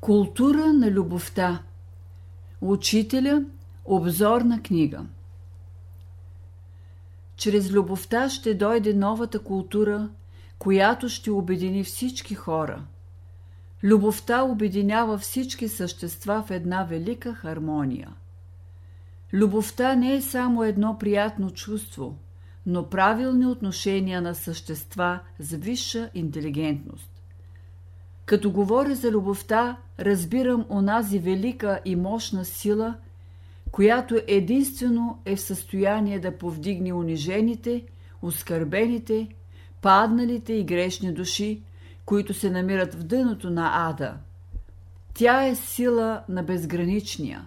Култура на любовта. Учителя обзорна книга. Чрез любовта ще дойде новата култура, която ще обедини всички хора. Любовта обединява всички същества в една велика хармония. Любовта не е само едно приятно чувство, но правилни отношения на същества с висша интелигентност. Като говоря за любовта, разбирам онази велика и мощна сила, която единствено е в състояние да повдигне унижените, оскърбените, падналите и грешни души, които се намират в дъното на ада. Тя е сила на безграничния.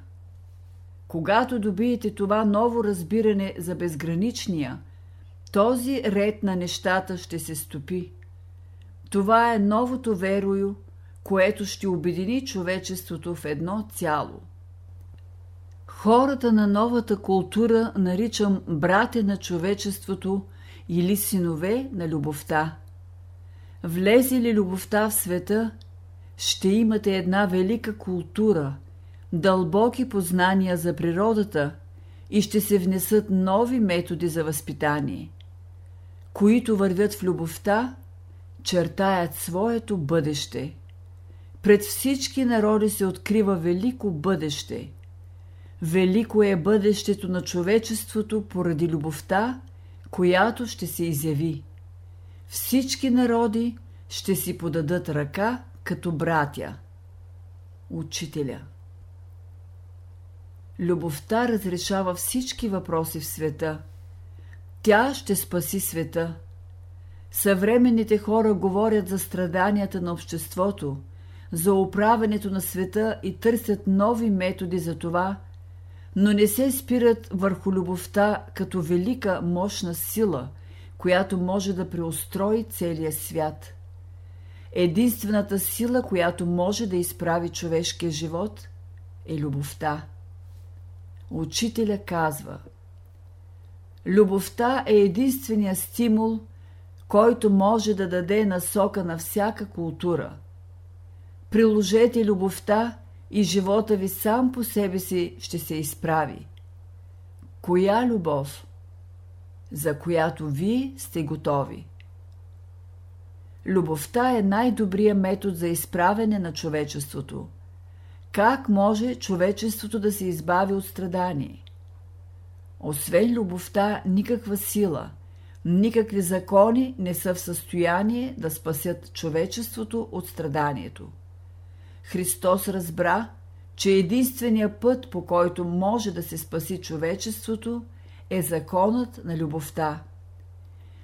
Когато добиете това ново разбиране за безграничния, този ред на нещата ще се стопи. Това е новото верою, което ще обедини човечеството в едно цяло. Хората на новата култура наричам братя на човечеството или синове на любовта. Влезе ли любовта в света, ще имате една велика култура, дълбоки познания за природата и ще се внесат нови методи за възпитание, които вървят в любовта – чертаят своето бъдеще. Пред всички народи се открива велико бъдеще. Велико е бъдещето на човечеството поради любовта, която ще се изяви. Всички народи ще си подадат ръка като братя. Учителя Любовта разрешава всички въпроси в света. Тя ще спаси света – Съвременните хора говорят за страданията на обществото, за управенето на света и търсят нови методи за това, но не се спират върху любовта като велика мощна сила, която може да преустрои целия свят. Единствената сила, която може да изправи човешкия живот, е любовта. Учителя казва: Любовта е единствения стимул – който може да даде насока на всяка култура. Приложете любовта и живота ви сам по себе си ще се изправи. Коя любов? За която вие сте готови. Любовта е най-добрият метод за изправене на човечеството. Как може човечеството да се избави от страдание? Освен любовта, никаква сила – Никакви закони не са в състояние да спасят човечеството от страданието. Христос разбра, че единствения път, по който може да се спаси човечеството, е законът на любовта.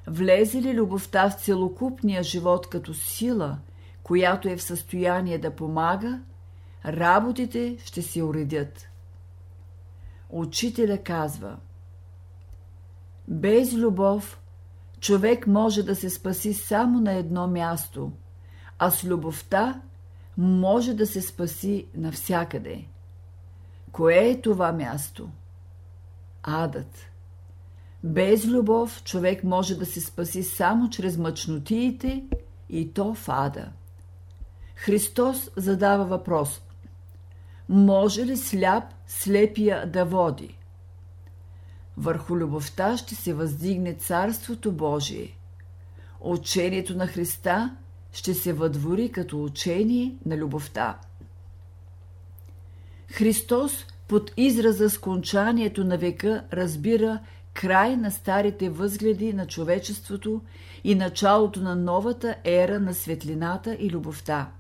Влезе ли любовта в целокупния живот като сила, която е в състояние да помага, работите ще се уредят. Учителя казва: Без любов човек може да се спаси само на едно място, а с любовта може да се спаси навсякъде. Кое е това място? Адът. Без любов човек може да се спаси само чрез мъчнотиите и то в ада. Христос задава въпрос. Може ли сляп слепия да води? Върху любовта ще се въздигне Царството Божие. Учението на Христа ще се въдвори като учение на любовта. Христос под израза скончанието на века разбира край на старите възгледи на човечеството и началото на новата ера на светлината и любовта.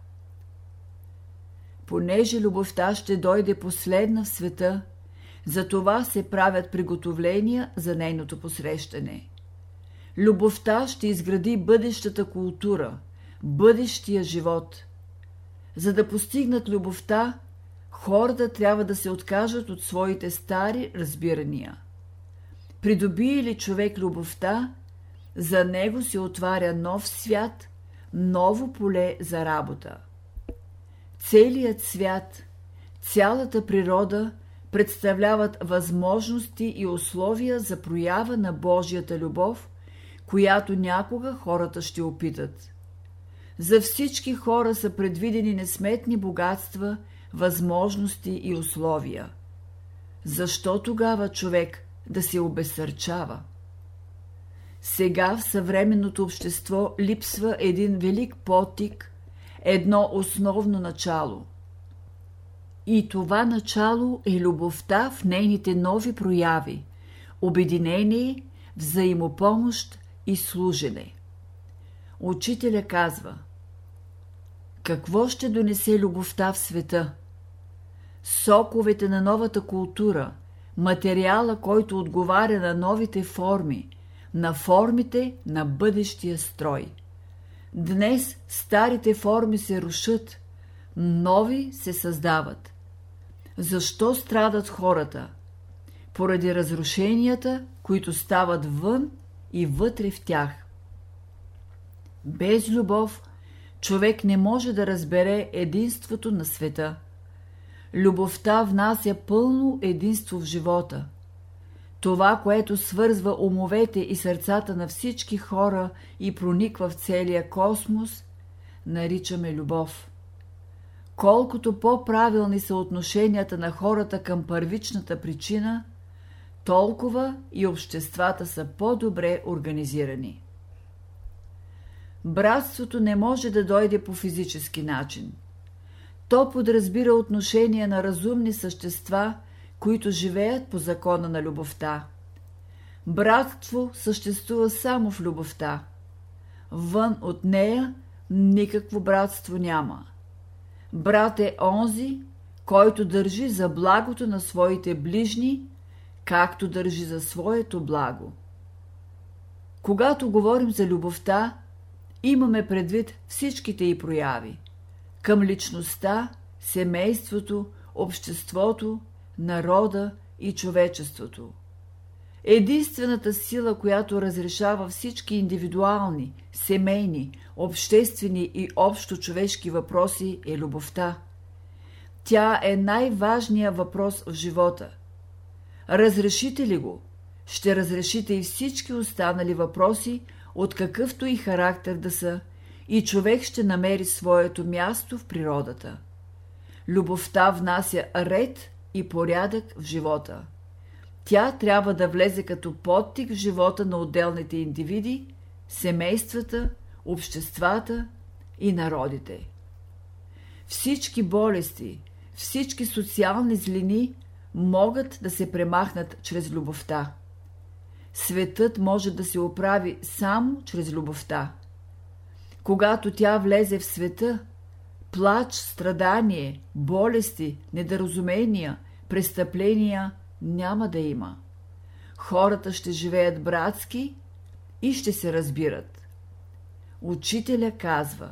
Понеже любовта ще дойде последна в света – за това се правят приготовления за нейното посрещане. Любовта ще изгради бъдещата култура, бъдещия живот. За да постигнат любовта, хората трябва да се откажат от своите стари разбирания. Придобие ли човек любовта, за него се отваря нов свят, ново поле за работа. Целият свят, цялата природа – представляват възможности и условия за проява на Божията любов, която някога хората ще опитат. За всички хора са предвидени несметни богатства, възможности и условия. Защо тогава човек да се обесърчава? Сега в съвременното общество липсва един велик потик, едно основно начало. И това начало е любовта в нейните нови прояви – обединение, взаимопомощ и служене. Учителя казва Какво ще донесе любовта в света? Соковете на новата култура, материала, който отговаря на новите форми, на формите на бъдещия строй. Днес старите форми се рушат, нови се създават. Защо страдат хората? Поради разрушенията, които стават вън и вътре в тях. Без любов човек не може да разбере единството на света. Любовта внася пълно единство в живота. Това, което свързва умовете и сърцата на всички хора и прониква в целия космос, наричаме любов. Колкото по-правилни са отношенията на хората към първичната причина, толкова и обществата са по-добре организирани. Братството не може да дойде по физически начин. То подразбира отношения на разумни същества, които живеят по закона на любовта. Братство съществува само в любовта. Вън от нея никакво братство няма. Брат е онзи, който държи за благото на своите ближни, както държи за своето благо. Когато говорим за любовта, имаме предвид всичките й прояви към личността, семейството, обществото, народа и човечеството. Единствената сила, която разрешава всички индивидуални, семейни, обществени и общо човешки въпроси е любовта. Тя е най-важният въпрос в живота. Разрешите ли го? Ще разрешите и всички останали въпроси, от какъвто и характер да са, и човек ще намери своето място в природата. Любовта внася ред и порядък в живота. Тя трябва да влезе като подтик в живота на отделните индивиди, семействата, обществата и народите. Всички болести, всички социални злини могат да се премахнат чрез любовта. Светът може да се оправи само чрез любовта. Когато тя влезе в света, плач, страдание, болести, недоразумения, престъпления няма да има. Хората ще живеят братски и ще се разбират. Учителя казва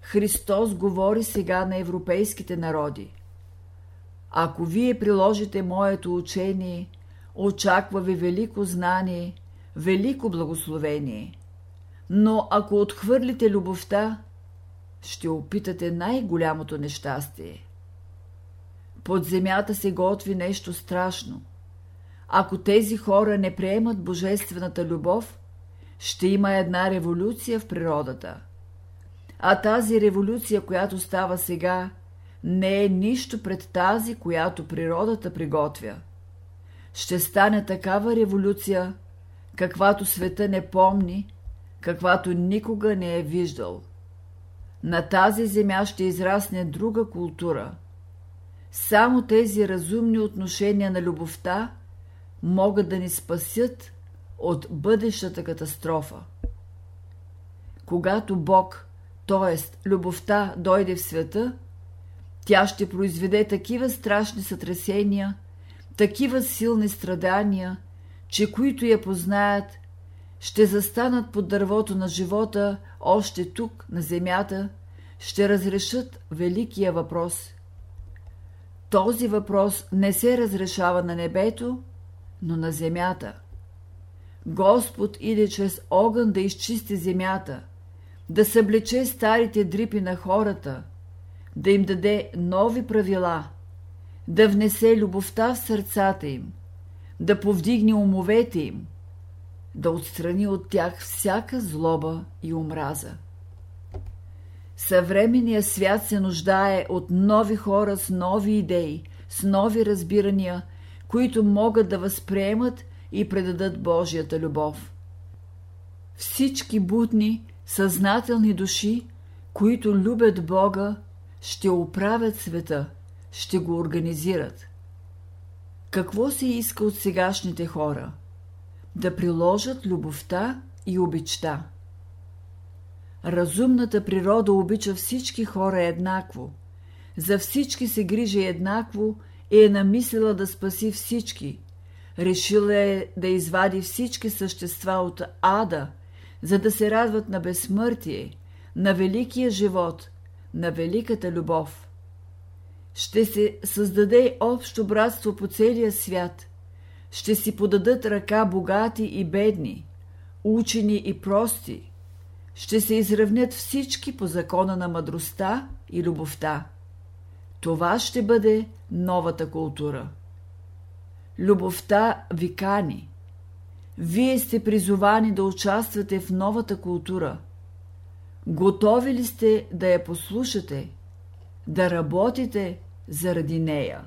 Христос говори сега на европейските народи. Ако вие приложите моето учение, очаква ви велико знание, велико благословение. Но ако отхвърлите любовта, ще опитате най-голямото нещастие. Под земята се готви нещо страшно. Ако тези хора не приемат божествената любов, ще има една революция в природата. А тази революция, която става сега, не е нищо пред тази, която природата приготвя. Ще стане такава революция, каквато света не помни, каквато никога не е виждал. На тази земя ще израсне друга култура. Само тези разумни отношения на любовта могат да ни спасят от бъдещата катастрофа. Когато Бог, т.е. любовта, дойде в света, тя ще произведе такива страшни сътресения, такива силни страдания, че които я познаят, ще застанат под дървото на живота още тук, на земята, ще разрешат великия въпрос. Този въпрос не се разрешава на небето, но на земята. Господ иде чрез огън да изчисти земята, да съблече старите дрипи на хората, да им даде нови правила, да внесе любовта в сърцата им, да повдигне умовете им – да отстрани от тях всяка злоба и омраза. Съвременният свят се нуждае от нови хора с нови идеи, с нови разбирания, които могат да възприемат и предадат Божията любов. Всички будни, съзнателни души, които любят Бога, ще оправят света, ще го организират. Какво се иска от сегашните хора? Да приложат любовта и обичта. Разумната природа обича всички хора еднакво. За всички се грижи еднакво и е намислила да спаси всички. Решила е да извади всички същества от ада, за да се радват на безсмъртие, на великия живот, на великата любов. Ще се създаде общо братство по целия свят. Ще си подадат ръка богати и бедни, учени и прости. Ще се изравнят всички по закона на мъдростта и любовта. Това ще бъде новата култура. Любовта ви кани. Вие сте призовани да участвате в новата култура. Готови ли сте да я послушате, да работите заради нея?